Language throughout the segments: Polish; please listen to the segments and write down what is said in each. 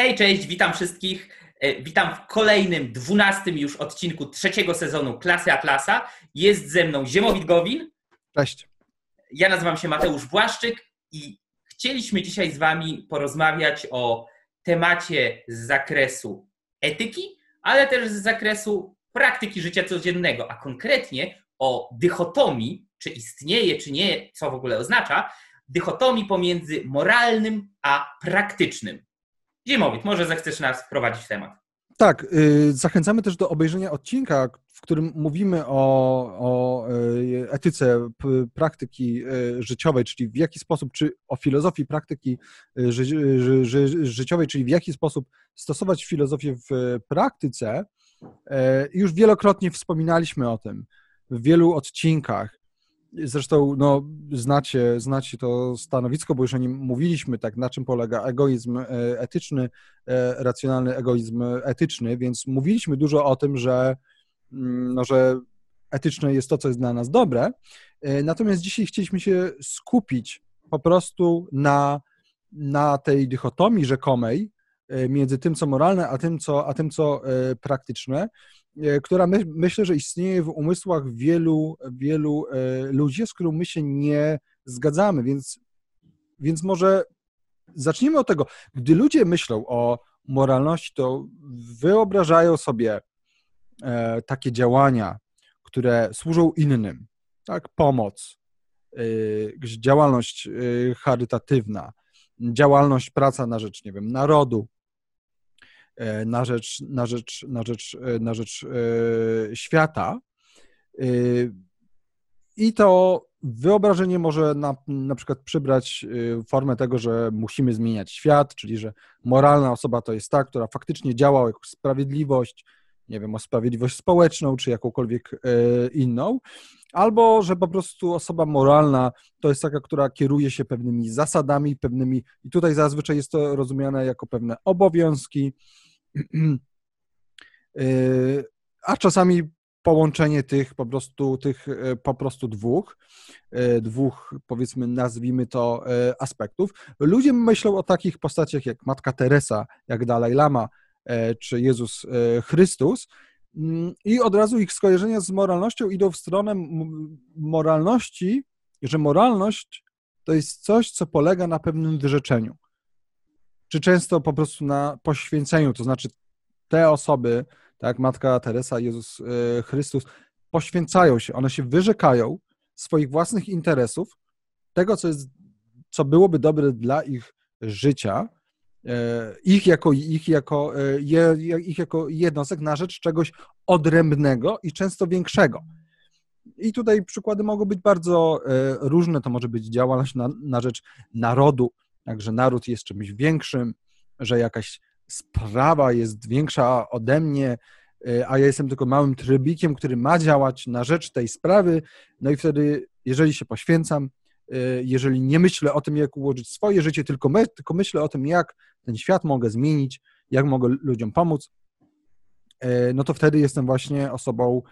Hej, cześć, witam wszystkich. E, witam w kolejnym, dwunastym już odcinku trzeciego sezonu Klasy Atlasa. Jest ze mną Ziemowit Gowin. Cześć. Ja nazywam się Mateusz Błaszczyk i chcieliśmy dzisiaj z Wami porozmawiać o temacie z zakresu etyki, ale też z zakresu praktyki życia codziennego, a konkretnie o dychotomii, czy istnieje, czy nie, co w ogóle oznacza, dychotomii pomiędzy moralnym a praktycznym. Ziemowit, może zechcesz nas wprowadzić w temat. Tak, y, zachęcamy też do obejrzenia odcinka, w którym mówimy o, o y, etyce praktyki y, życiowej, czyli w jaki sposób, czy o filozofii praktyki ży, ży, ży, życiowej, czyli w jaki sposób stosować filozofię w praktyce. Już wielokrotnie wspominaliśmy o tym w wielu odcinkach. Zresztą no, znacie, znacie to stanowisko, bo już o nim mówiliśmy, tak, na czym polega egoizm e, etyczny, e, racjonalny egoizm etyczny, więc mówiliśmy dużo o tym, że, mm, no, że etyczne jest to, co jest dla nas dobre. E, natomiast dzisiaj chcieliśmy się skupić po prostu na, na tej dychotomii rzekomej między tym, co moralne, a tym, co, a tym, co praktyczne. E, która my, myślę, że istnieje w umysłach wielu, wielu e, ludzi, z którą my się nie zgadzamy, więc, więc może zacznijmy od tego. Gdy ludzie myślą o moralności, to wyobrażają sobie e, takie działania, które służą innym, tak, pomoc, działalność charytatywna, działalność, praca na rzecz, nie wiem, narodu, na rzecz, na rzecz, na rzecz, e, na rzecz e, świata. I to wyobrażenie może na, na przykład przybrać formę tego, że musimy zmieniać świat, czyli że moralna osoba to jest ta, która faktycznie działa o jakąś sprawiedliwość, nie wiem, o sprawiedliwość społeczną czy jakąkolwiek inną, albo że po prostu osoba moralna to jest taka, która kieruje się pewnymi zasadami, pewnymi, i tutaj zazwyczaj jest to rozumiane jako pewne obowiązki, a czasami połączenie tych po prostu, tych e, po prostu dwóch, e, dwóch powiedzmy nazwijmy to e, aspektów. Ludzie myślą o takich postaciach jak Matka Teresa, jak Dalaj Lama czy Jezus Chrystus mm, i od razu ich skojarzenia z moralnością idą w stronę moralności, że moralność to jest coś, co polega na pewnym wyrzeczeniu czy często po prostu na poświęceniu, to znaczy te osoby, tak Matka Teresa, Jezus e, Chrystus, poświęcają się, one się wyrzekają swoich własnych interesów, tego, co, jest, co byłoby dobre dla ich życia, e, ich jako, ich, jako, e, ich jako jednostek na rzecz czegoś odrębnego i często większego. I tutaj przykłady mogą być bardzo różne. To może być działalność na, na rzecz narodu, Także naród jest czymś większym, że jakaś sprawa jest większa ode mnie, y, a ja jestem tylko małym trybikiem, który ma działać na rzecz tej sprawy. No i wtedy, jeżeli się poświęcam, y, jeżeli nie myślę o tym, jak ułożyć swoje życie, tylko, my, tylko myślę o tym, jak ten świat mogę zmienić, jak mogę ludziom pomóc, y, no to wtedy jestem właśnie osobą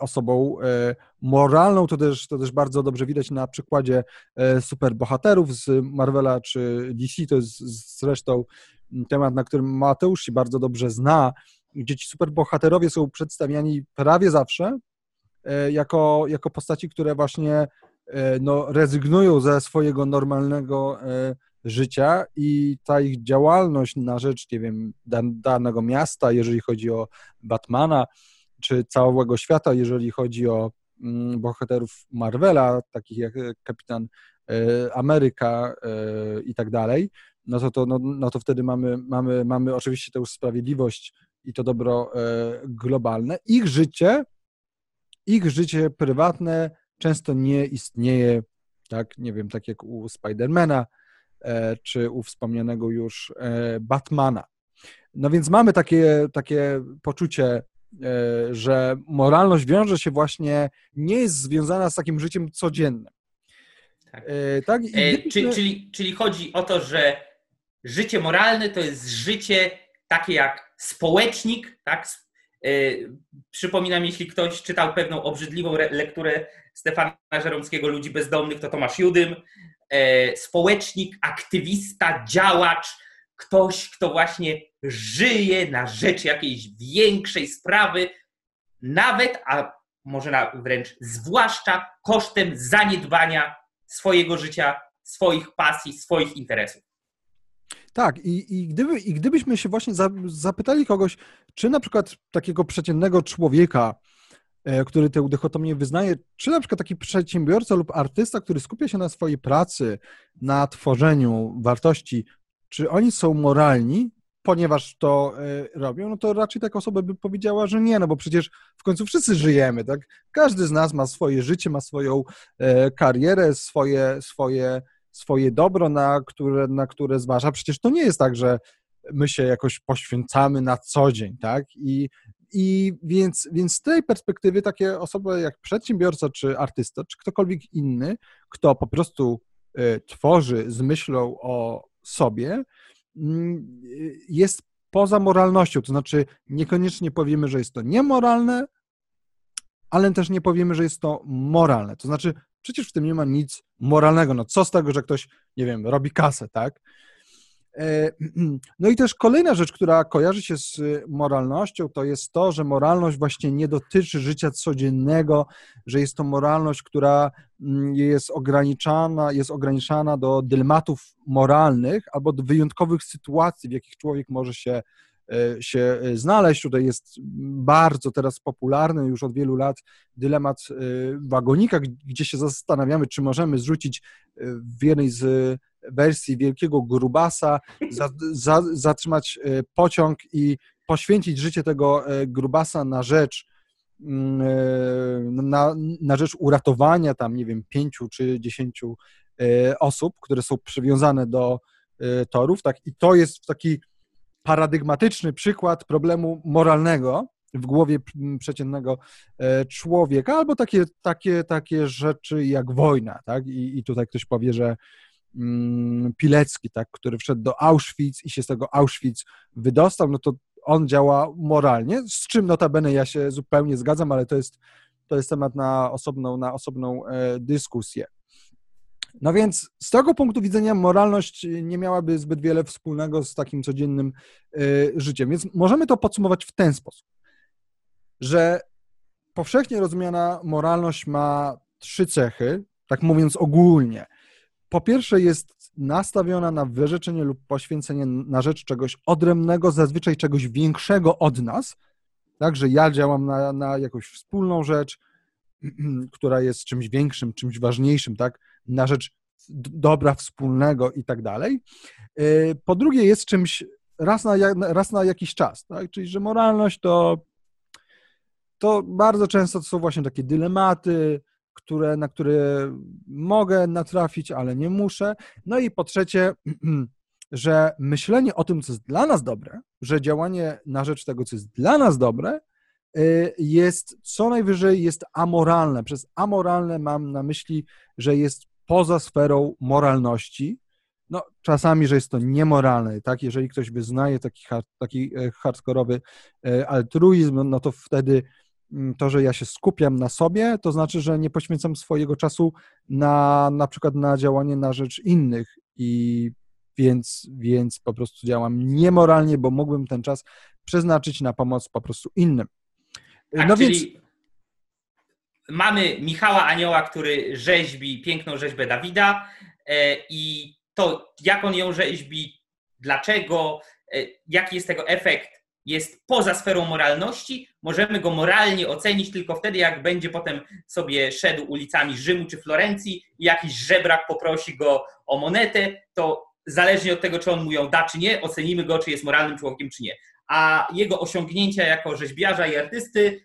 osobą e, moralną. To też, to też bardzo dobrze widać na przykładzie e, superbohaterów z Marvela czy DC. To jest zresztą temat, na którym Mateusz się bardzo dobrze zna, gdzie ci superbohaterowie są przedstawiani prawie zawsze jako, jako postaci, które właśnie no, rezygnują ze swojego normalnego życia i ta ich działalność na rzecz, nie wiem, danego miasta, jeżeli chodzi o Batmana, czy całego świata, jeżeli chodzi o mm, bohaterów Marvela, takich jak e, Kapitan e, Ameryka e, i tak dalej, no to, to, no, no to wtedy mamy, mamy, mamy oczywiście tę sprawiedliwość i to dobro globalne. Ich życie, ich życie prywatne często nie istnieje, tak, nie wiem, tak jak u Spidermana, czy u wspomnianego już Batmana. No więc mamy takie, takie poczucie że moralność wiąże się właśnie, nie jest związana z takim życiem codziennym. Tak. E, tak? E, czyli, czyli, czyli chodzi o to, że życie moralne to jest życie takie jak społecznik, tak? E, przypominam, jeśli ktoś czytał pewną obrzydliwą lekturę Stefana Żeromskiego Ludzi Bezdomnych, to Tomasz Judym. E, społecznik, aktywista, działacz, ktoś, kto właśnie żyje na rzecz jakiejś większej sprawy, nawet, a może wręcz zwłaszcza kosztem zaniedbania swojego życia, swoich pasji, swoich interesów. Tak, i, i, gdyby, i gdybyśmy się właśnie zapytali kogoś, czy na przykład takiego przeciętnego człowieka, e, który tę dychotomię wyznaje, czy na przykład taki przedsiębiorca lub artysta, który skupia się na swojej pracy, na tworzeniu wartości, czy oni są moralni, ponieważ to e, robią, no to raczej taka osoba by powiedziała, że nie, no bo przecież w końcu wszyscy żyjemy, tak? Każdy z nas ma swoje życie, ma swoją e, karierę, swoje, swoje, swoje dobro, na które, na które zważa. Przecież to nie jest tak, że my się jakoś poświęcamy na co dzień, tak? I, i więc, więc z tej perspektywy takie osoby jak przedsiębiorca, czy artysta, czy ktokolwiek inny, kto po prostu e, tworzy z myślą o sobie, Mm, jest poza moralnością. To znaczy, niekoniecznie powiemy, że jest to niemoralne, ale też nie powiemy, że jest to moralne. To znaczy, przecież w tym nie ma nic moralnego. No co z tego, że ktoś, nie wiem, robi kasę, tak? E, no i też kolejna rzecz, która kojarzy się z moralnością, to jest to, że moralność właśnie nie dotyczy życia codziennego, że jest to moralność, która mm, jest ograniczana, jest ograniczana do dylematów moralnych albo do wyjątkowych sytuacji, w jakich człowiek może się e, się znaleźć. Tutaj jest bardzo teraz popularny już od wielu lat dylemat e, wagonika, gdzie się zastanawiamy, czy możemy zrzucić w jednej z wersji wielkiego grubasa, za, za, zatrzymać e, pociąg i poświęcić życie tego e, grubasa na rzecz mm, e, na, na rzecz uratowania tam, nie wiem, pięciu czy dziesięciu osób, które są przywiązane do torów, tak, i to jest taki paradygmatyczny przykład problemu moralnego w głowie przeciętnego człowieka, albo takie, takie, takie rzeczy jak wojna, tak, i, i tutaj ktoś powie, że Mm, Pilecki, tak, który wszedł do Auschwitz i się z tego Auschwitz wydostał, no to on działa moralnie, z czym notabene ja się zupełnie zgadzam, ale to jest, to jest temat na osobną, na osobną e, dyskusję. No więc z tego punktu widzenia moralność nie miałaby zbyt wiele wspólnego z takim codziennym e, życiem. Więc możemy to podsumować w ten sposób, że powszechnie rozumiana moralność ma trzy cechy, tak mówiąc ogólnie. Po pierwsze jest nastawiona na wyrzeczenie lub poświęcenie na rzecz czegoś odrębnego, zazwyczaj czegoś większego od nas, tak, że ja działam na, na jakąś wspólną rzecz, która jest czymś większym, czymś ważniejszym, tak, na rzecz dobra wspólnego i tak dalej. Y, po drugie jest czymś raz na, raz na jakiś czas, tak, czyli że moralność to, to bardzo często to są właśnie takie dylematy, które, na które mogę natrafić, ale nie muszę. No i po trzecie, że myślenie o tym, co jest dla nas dobre, że działanie na rzecz tego, co jest dla nas dobre, y, jest co najwyżej jest amoralne. Przez amoralne mam na myśli, że jest poza sferą moralności. No, czasami, że jest to niemoralne, tak? Jeżeli ktoś wyznaje taki, taki e, hardkorowy e, altruizm, no to wtedy to, że ja się skupiam na sobie, to znaczy, że nie poświęcam swojego czasu na na przykład na działanie na rzecz innych i więc, więc po prostu działam niemoralnie, bo mógłbym ten czas przeznaczyć na pomoc po prostu innym. Tak, no więc mamy Michała Anioła, który rzeźbi piękną rzeźbę Dawida e, i to, jak on ją rzeźbi, dlaczego, e, jaki jest tego efekt, jest poza sferą moralności, możemy go moralnie ocenić tylko wtedy, jak będzie potem sobie szedł ulicami Rzymu czy Florencji i jakiś żebrak poprosi go o monetę, to zależnie od tego, czy on mu ją da, czy nie, ocenimy go, czy jest moralnym człowiekiem, czy nie. A jego osiągnięcia jako rzeźbiarza i artysty,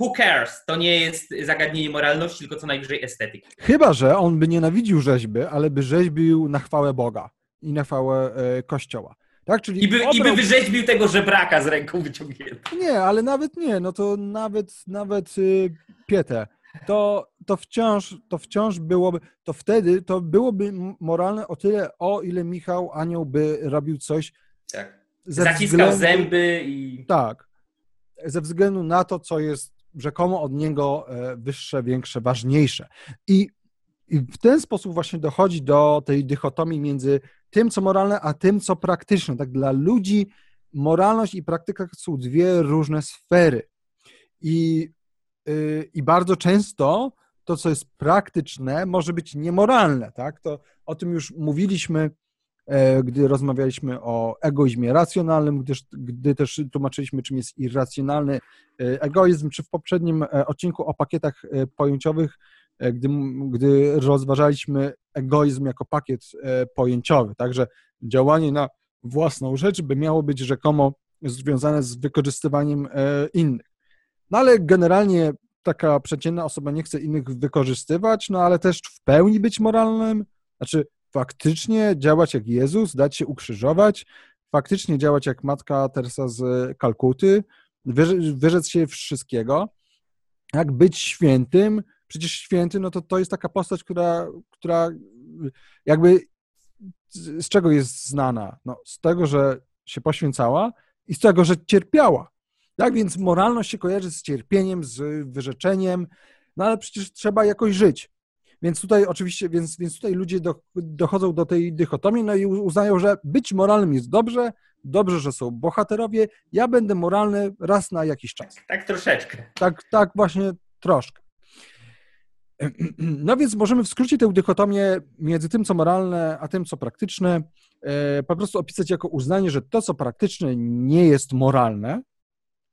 who cares? To nie jest zagadnienie moralności, tylko co najwyżej estetyki. Chyba, że on by nienawidził rzeźby, ale by rzeźbił na chwałę Boga i na chwałę e, Kościoła. Tak? Czyli I, by, obrał... I by wyrzeźbił tego żebraka z ręką wyciągniętą. Nie, ale nawet nie, no to nawet, nawet y, pietę. To, to, wciąż, to wciąż byłoby, to wtedy to byłoby moralne o tyle, o ile Michał Anioł by robił coś. Tak. Zaciskał względu, zęby i. Tak. Ze względu na to, co jest rzekomo od niego e, wyższe, większe, ważniejsze. I, I w ten sposób właśnie dochodzi do tej dychotomii między tym, co moralne, a tym, co praktyczne. Tak dla ludzi moralność i praktyka są dwie różne sfery. I, yy, i bardzo często to, co jest praktyczne, może być niemoralne. Tak? To, o tym już mówiliśmy, e, gdy rozmawialiśmy o egoizmie racjonalnym, gdyż, gdy też tłumaczyliśmy, czym jest irracjonalny e, egoizm, czy w poprzednim e, odcinku o pakietach pojęciowych, gdy, gdy rozważaliśmy egoizm jako pakiet pojęciowy. Także działanie na własną rzecz by miało być rzekomo związane z wykorzystywaniem innych. No ale generalnie taka przeciętna osoba nie chce innych wykorzystywać, no ale też w pełni być moralnym, znaczy faktycznie działać jak Jezus, dać się ukrzyżować, faktycznie działać jak matka Teresa z Kalkuty, wyrzec się wszystkiego, jak być świętym, przecież święty, no to to jest taka postać, która, która jakby z czego jest znana? No, z tego, że się poświęcała i z tego, że cierpiała. Tak więc moralność się kojarzy z cierpieniem, z wyrzeczeniem, no ale przecież trzeba jakoś żyć. Więc tutaj oczywiście, więc, więc tutaj ludzie do, dochodzą do tej dychotomii, no i uznają, że być moralnym jest dobrze, dobrze, że są bohaterowie, ja będę moralny raz na jakiś czas. Tak troszeczkę. Tak, tak właśnie troszkę. No więc możemy w skrócie tę dychotomię między tym, co moralne, a tym, co praktyczne, e, po prostu opisać jako uznanie, że to, co praktyczne, nie jest moralne,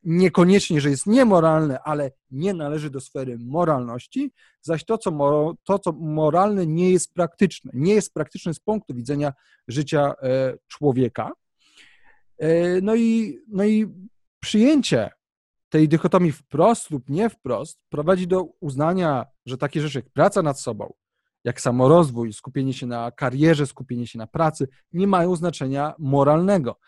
niekoniecznie, że jest niemoralne, ale nie należy do sfery moralności, zaś to co, to, co moralne, nie jest praktyczne. Nie jest praktyczne z punktu widzenia życia e, człowieka. E, no i, no i przyjęcie tej dychotomii wprost lub nie wprost prowadzi do uznania, że takie rzeczy jak praca nad sobą, jak samorozwój, skupienie się na karierze, skupienie się na pracy, nie mają znaczenia moralnego.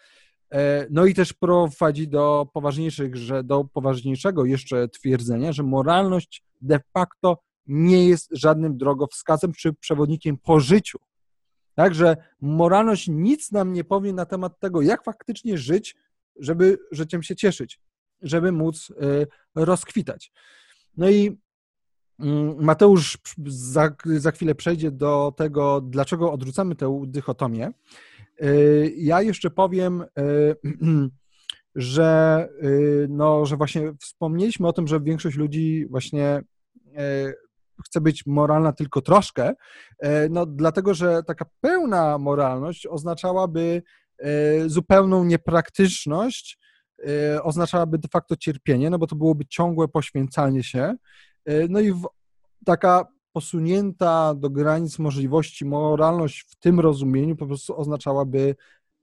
E, no i też prowadzi do poważniejszych, że do poważniejszego jeszcze twierdzenia, że moralność de facto nie jest żadnym drogowskazem czy przewodnikiem po życiu. Także moralność nic nam nie powie na temat tego, jak faktycznie żyć, żeby życiem się cieszyć, żeby móc e, rozkwitać. No i mm, Mateusz za, za chwilę przejdzie do tego, dlaczego odrzucamy tę dychotomię. Y, ja jeszcze powiem, y, że, y, no, że właśnie wspomnieliśmy o tym, że większość ludzi właśnie chce być moralna tylko troszkę, no dlatego, że taka pełna moralność oznaczałaby zupełną niepraktyczność, oznaczałaby de facto cierpienie, no bo to byłoby ciągłe poświęcanie się, no i taka posunięta do granic możliwości moralność w tym rozumieniu po prostu oznaczałaby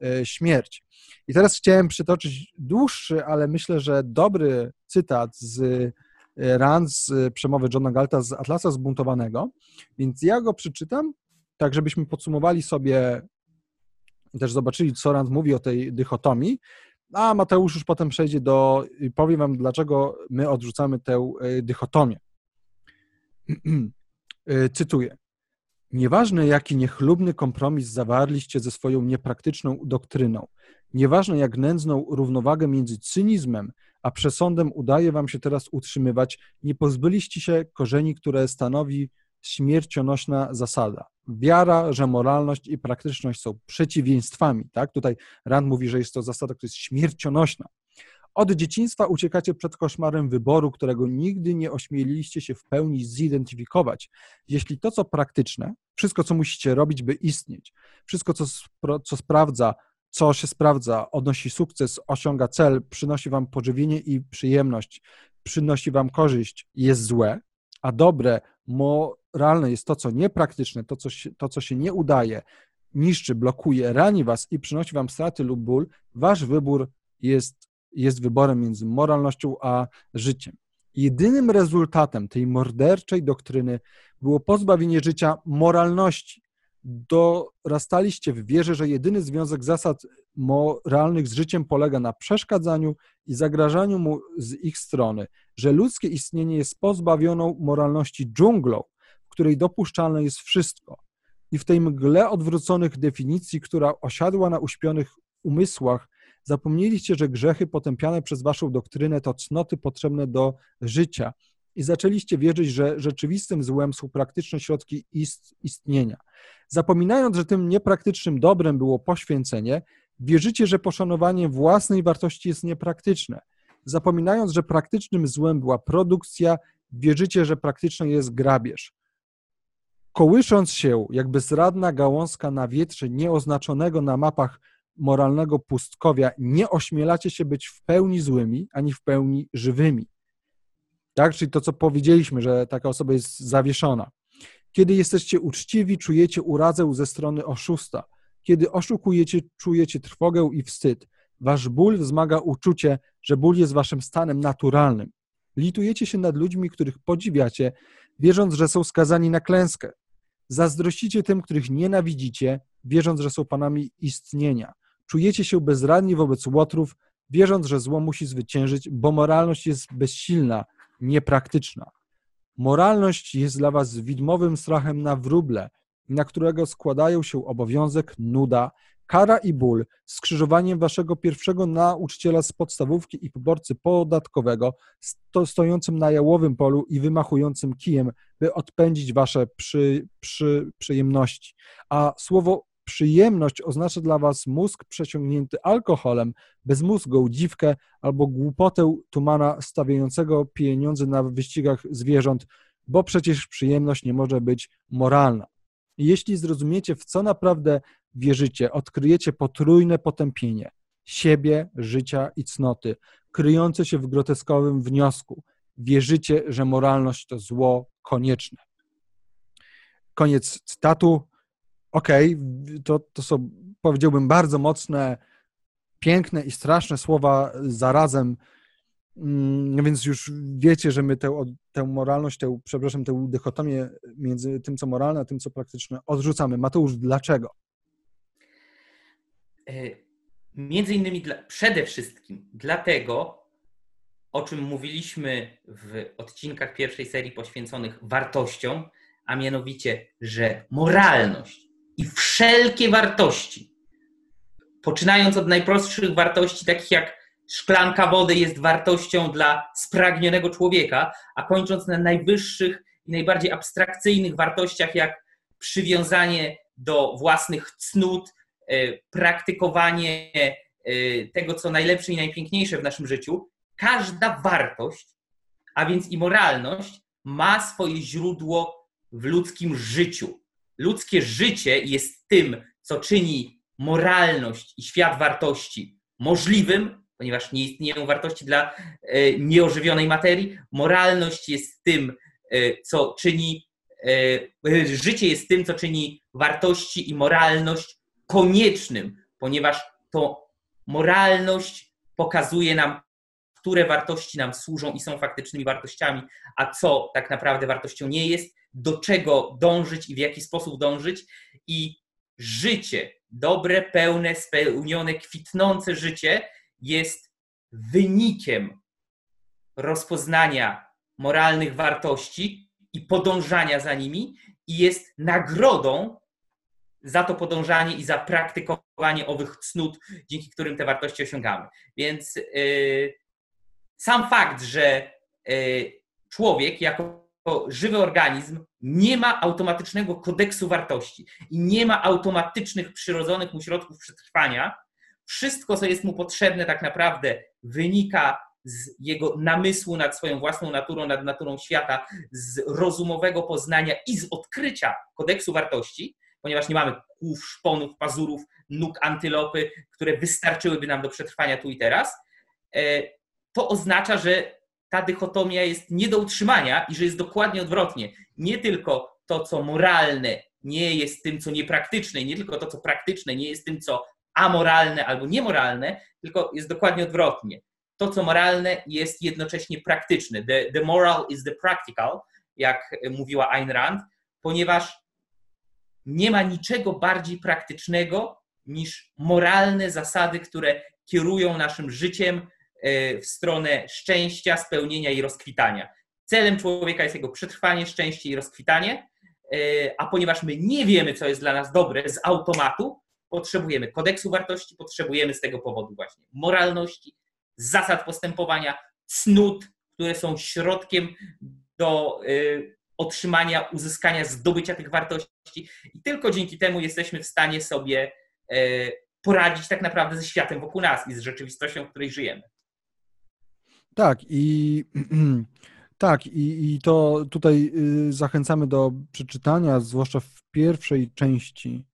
e, śmierć. I teraz chciałem przytoczyć dłuższy, ale myślę, że dobry cytat z Rand z przemowy Johna Galta z Atlasa Zbuntowanego, więc ja go przeczytam, tak żebyśmy podsumowali sobie też zobaczyli, co Rand mówi o tej dychotomii, a Mateusz już potem przejdzie do, powiem wam, dlaczego my odrzucamy tę e, dychotomię. E, cytuję. Nieważne, jaki niechlubny kompromis zawarliście ze swoją niepraktyczną doktryną, nieważne, jak nędzną równowagę między cynizmem a przesądem udaje wam się teraz utrzymywać, nie pozbyliście się korzeni, które stanowi śmiercionośna zasada. Wiara, że moralność i praktyczność są przeciwieństwami. Tak? Tutaj Rand mówi, że jest to zasada, która jest śmiercionośna. Od dzieciństwa uciekacie przed koszmarem wyboru, którego nigdy nie ośmieliliście się w pełni zidentyfikować. Jeśli to, co praktyczne, wszystko, co musicie robić, by istnieć, wszystko, co, co sprawdza, co się sprawdza, odnosi sukces, osiąga cel, przynosi wam pożywienie i przyjemność, przynosi wam korzyść, jest złe, a dobre, moralne jest to, co niepraktyczne, to, co się, to, co się nie udaje, niszczy, blokuje, rani was i przynosi wam straty lub ból, wasz wybór jest jest wyborem między moralnością a życiem. Jedynym rezultatem tej morderczej doktryny było pozbawienie życia moralności. Dorastaliście w wierze, że jedyny związek zasad moralnych z życiem polega na przeszkadzaniu i zagrażaniu mu z ich strony, że ludzkie istnienie jest pozbawioną moralności dżunglą, w której dopuszczalne jest wszystko. I w tej mgle odwróconych definicji, która osiadła na uśpionych umysłach, Zapomnieliście, że grzechy potępiane przez waszą doktrynę to cnoty potrzebne do życia, i zaczęliście wierzyć, że rzeczywistym złem są praktyczne środki ist, istnienia. Zapominając, że tym niepraktycznym dobrem było poświęcenie, wierzycie, że poszanowanie własnej wartości jest niepraktyczne. Zapominając, że praktycznym złem była produkcja, wierzycie, że praktyczne jest grabież. Kołysząc się, jak bezradna gałązka na wietrze nieoznaczonego na mapach moralnego pustkowia, nie ośmielacie się być w pełni złymi, ani w pełni żywymi. Tak? Czyli to, co powiedzieliśmy, że taka osoba jest zawieszona. Kiedy jesteście uczciwi, czujecie urazę ze strony oszusta. Kiedy oszukujecie, czujecie trwogę i wstyd. Wasz ból wzmaga uczucie, że ból jest waszym stanem naturalnym. Litujecie się nad ludźmi, których podziwiacie, wierząc, że są skazani na klęskę. Zazdrościcie tym, których nienawidzicie, wierząc, że są panami istnienia. Czujecie się bezradni wobec łotrów, wierząc, że zło musi zwyciężyć, bo moralność jest bezsilna, niepraktyczna. Moralność jest dla was widmowym strachem na wróble, na którego składają się obowiązek, nuda, kara i ból, skrzyżowaniem waszego pierwszego nauczyciela z podstawówki i poborcy podatkowego, sto, stojącym na jałowym polu i wymachującym kijem, by odpędzić wasze przy, przy, przyjemności. A słowo przyjemność oznacza dla was mózg przeciągnięty alkoholem, bezmózgą dziwkę albo głupotę tumana stawiającego pieniądze na wyścigach zwierząt, bo przecież przyjemność nie może być moralna. Jeśli zrozumiecie, w co naprawdę wierzycie, odkryjecie potrójne potępienie siebie, życia i cnoty, kryjące się w groteskowym wniosku. Wierzycie, że moralność to zło konieczne. Koniec cytatu. Okej, okay, to, to są, powiedziałbym, bardzo mocne, piękne i straszne słowa zarazem, więc już wiecie, że my tę, tę moralność, tę, przepraszam, tę dychotomię między tym, co moralne, a tym, co praktyczne odrzucamy. Mateusz, dlaczego? E, między innymi dla, przede wszystkim dlatego, o czym mówiliśmy w odcinkach pierwszej serii poświęconych wartościom, a mianowicie, że moralność i wszelkie wartości, poczynając od najprostszych wartości, takich jak szklanka wody jest wartością dla spragnionego człowieka, a kończąc na najwyższych i najbardziej abstrakcyjnych wartościach, jak przywiązanie do własnych cnót, E, praktykowanie e, tego, co najlepsze i najpiękniejsze w naszym życiu, każda wartość, a więc i moralność, ma swoje źródło w ludzkim życiu. Ludzkie życie jest tym, co czyni moralność i świat wartości możliwym, ponieważ nie istnieją wartości dla e, nieożywionej materii. Moralność jest tym, co czyni, życie jest tym, co czyni wartości i moralność koniecznym, ponieważ to moralność pokazuje nam, które wartości nam służą i są faktycznymi wartościami, a co tak naprawdę wartością nie jest, do czego dążyć i w jaki sposób dążyć. I życie, dobre, pełne, spełnione, kwitnące życie jest wynikiem rozpoznania moralnych wartości i podążania za nimi i jest nagrodą za to podążanie i za praktykowanie owych cnót, dzięki którym te wartości osiągamy. Więc yy, sam fakt, że yy, człowiek jako żywy organizm nie ma automatycznego kodeksu wartości i nie ma automatycznych, przyrodzonych mu środków przetrwania, wszystko, co jest mu potrzebne, tak naprawdę wynika z jego namysłu nad swoją własną naturą, nad naturą świata, z rozumowego poznania i z odkrycia kodeksu wartości ponieważ nie mamy kłów, szponów, pazurów, nóg antylopy, które wystarczyłyby nam do przetrwania tu i teraz, e, to oznacza, że ta dychotomia jest nie do utrzymania i że jest dokładnie odwrotnie. Nie tylko to, co moralne, nie jest tym, co niepraktyczne, i nie tylko to, co praktyczne, nie jest tym, co amoralne albo niemoralne, tylko jest dokładnie odwrotnie. To, co moralne, jest jednocześnie praktyczne. The, the moral is the practical, jak mówiła Ayn Rand, ponieważ nie ma niczego bardziej praktycznego niż moralne zasady, które kierują naszym życiem e, w stronę szczęścia, spełnienia i rozkwitania. Celem człowieka jest jego przetrwanie, szczęście i rozkwitanie, e, a ponieważ my nie wiemy, co jest dla nas dobre z automatu, potrzebujemy kodeksu wartości, potrzebujemy z tego powodu właśnie moralności, zasad postępowania, cnót, które są środkiem do y, otrzymania, uzyskania, zdobycia tych wartości i tylko dzięki temu jesteśmy w stanie sobie y, poradzić tak naprawdę ze światem wokół nas i z rzeczywistością, w której żyjemy. Tak, i tak, i, i to tutaj y, zachęcamy do przeczytania, zwłaszcza w pierwszej części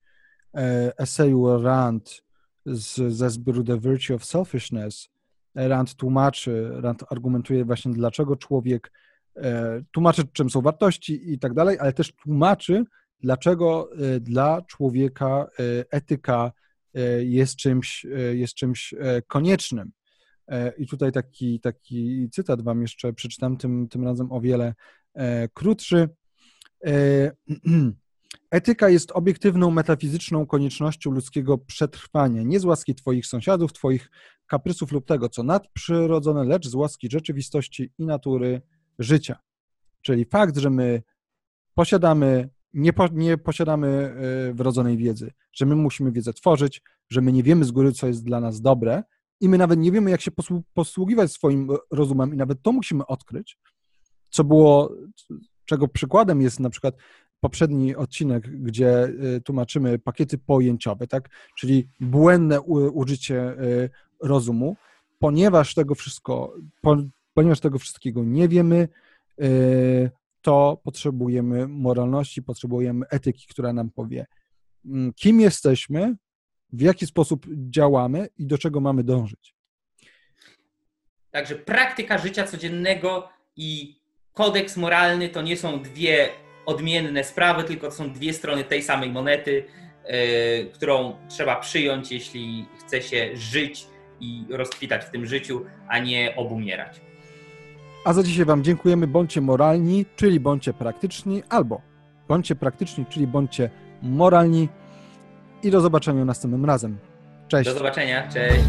eseju Rand z, ze zbioru The Virtue of Selfishness. Rand tłumaczy, Rand argumentuje właśnie, dlaczego człowiek e, tłumaczy, czym są wartości i tak dalej, ale też tłumaczy, dlaczego e, dla człowieka etyka jest czymś, jest czymś koniecznym. E, I tutaj taki, taki cytat wam jeszcze przeczytam, tym, tym razem o wiele e, krótszy. E, Etyka jest obiektywną, metafizyczną koniecznością ludzkiego przetrwania, nie z łaski Twoich sąsiadów, Twoich kaprysów lub tego, co nadprzyrodzone, lecz z łaski rzeczywistości i natury życia. Czyli fakt, że my posiadamy, nie, po, nie posiadamy wrodzonej wiedzy, że my musimy wiedzę tworzyć, że my nie wiemy z góry, co jest dla nas dobre, i my nawet nie wiemy, jak się posługiwać swoim rozumem i nawet to musimy odkryć, co było, czego przykładem jest na przykład poprzedni odcinek, gdzie y, tłumaczymy pakiety pojęciowe, tak, czyli błędne użycie y, rozumu, ponieważ tego wszystko, ponieważ tego wszystkiego nie wiemy, y, to potrzebujemy moralności, potrzebujemy etyki, która nam powie, mm, kim jesteśmy, w jaki sposób działamy i do czego mamy dążyć. Także praktyka życia codziennego i kodeks moralny to nie są dwie odmienne sprawy, tylko to są dwie strony tej samej monety, yy, którą trzeba przyjąć, jeśli chce się żyć i rozkwitać w tym życiu, a nie obumierać. A za dzisiaj Wam dziękujemy. Bądźcie moralni, czyli bądźcie praktyczni, albo bądźcie praktyczni, czyli bądźcie moralni i do zobaczenia następnym razem. Cześć. Do zobaczenia, cześć.